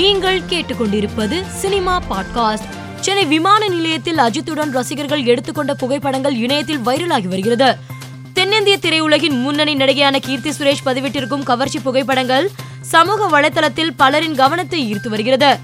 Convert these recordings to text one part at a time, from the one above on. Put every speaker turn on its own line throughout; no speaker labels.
நீங்கள் கேட்டுக்கொண்டிருப்பது cinema podcast. Chennai விமான நிலையத்தில் அஜித்துடன் ரசிகர்கள் எடுத்துக்கொண்ட புகைப்படங்கள் இணையத்தில் வைரலாகி வருகிறது. தென்னிந்திய திரையுலகின் முன்னணி நடிகையான கீர்த்தி சுரேஷ் பதிவிட்டிருக்கும் கவர்ச்சி புகைப்படங்கள் சமூக வலைதளத்தில் பலரின் கவனத்தை ஈர்த்து வருகிறது.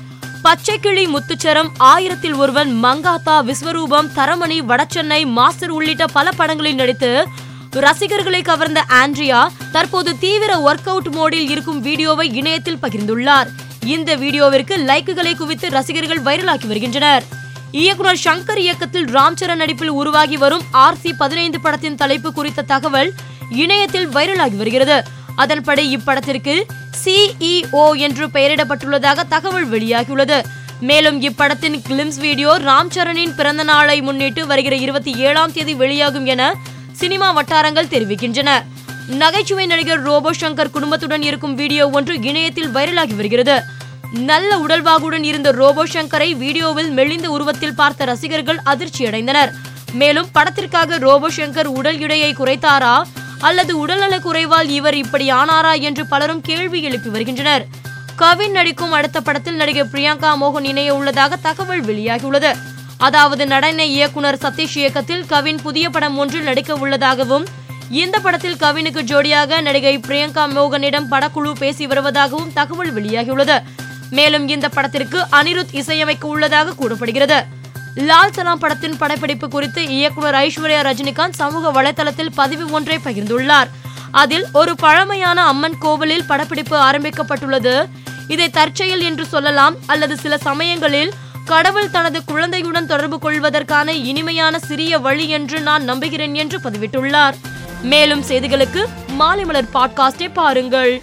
பச்சைக்கிளி முத்துச்சரம் ஆயிரத்தில் ஒருவன் மங்காத்தா விஸ்வரூபம் தரமணி வடச்சென்னை மாஸ்டர் உள்ளிட்ட பல படங்களில் நடித்து ரசிகர்களை கவர்ந்த ஆண்ட்ரியா தற்போது தீவிர ஒர்க் அவுட் மோடில் இருக்கும் வீடியோவை இணையத்தில் பகிர்ந்துள்ளார். இந்த வீடியோவிற்கு லைக்குகளை குவித்து ரசிகர்கள் வைரலாக்கி வருகின்றனர். இயக்குனர் சங்கர் இயக்கத்தில் ராம் சரண் நடிப்பில் உருவாகி வரும் ஆர் சி பதினைந்து படத்தின் தலைப்பு குறித்த தகவல் இணையத்தில் வைரலாகி வருகிறது. அதன்படி இப்படத்திற்கு சிஇஓ என்று பெயரிடப்பட்டுள்ளதாக தகவல் வெளியாகியுள்ளது. மேலும் இப்படத்தின் கிளிம்ஸ் வீடியோ ராம் சரணின் பிறந்த நாளை முன்னிட்டு வருகிற இருபத்தி ஏழாம் தேதி வெளியாகும் என சினிமா வட்டாரங்கள் தெரிவிக்கின்றன. நகைச்சுவை நடிகர் ரோபோ சங்கர் குடும்பத்துடன் இருக்கும் வீடியோ ஒன்று இணையத்தில் வைரலாகி வருகிறது. நல்ல உடல்வாகுடன் இருந்த ரோபோ சங்கரை வீடியோவில் மெலிந்த உருவத்தில் பார்த்த ரசிகர்கள் அதிர்ச்சியடைந்தனர். மேலும் படத்திற்காக ரோபோ சங்கர் உடல் எடையை குறைத்தாரா? அல்லது உடல்நல குறைவால் இவர் இப்படி ஆனாரா என்று பலரும் கேள்வி எழுப்பி வருகின்றனர். கவின் நடிக்கும் அடுத்த படத்தில் நடிகை பிரியங்கா மோகன் இணைய உள்ளதாக தகவல் வெளியாகியுள்ளது. அதாவது நடன இயக்குனர் சதீஷ் இயக்கத்தில் கவின் புதிய படம் ஒன்றில் நடிக்க உள்ளதாகவும் இந்த படத்தில் கவினுக்கு ஜோடியாக நடிகை பிரியங்கா மோகனிடம் படக்குழு பேசி வருவதாகவும் தகவல் வெளியாகியுள்ளது. மேலும் இந்த படத்திற்கு அனிருத் இசையமைக்க உள்ளதாக கூறப்படுகிறது. லால் சலாம் படத்தின் படப்பிடிப்பு குறித்து இயக்குனர் ஐஸ்வர்யா ரஜினிகாந்த் சமூக வலைதளத்தில் பதிவு ஒன்றை பகிர்ந்துள்ளார். அதில் ஒரு பழமையான அம்மன் கோவிலில் படப்பிடிப்பு ஆரம்பிக்கப்பட்டுள்ளது. இதை தற்செயல் என்று சொல்லலாம். அல்லது சில சமயங்களில் கடவுள் தனது குழந்தையுடன் தொடர்பு கொள்வதற்கான இனிமையான சிறிய வழி என்று நான் நம்புகிறேன் என்று பதிவிட்டுள்ளார். மேலும் செய்திகளுக்கு மாலை மலர் பாட்காஸ்டை பாருங்கள்.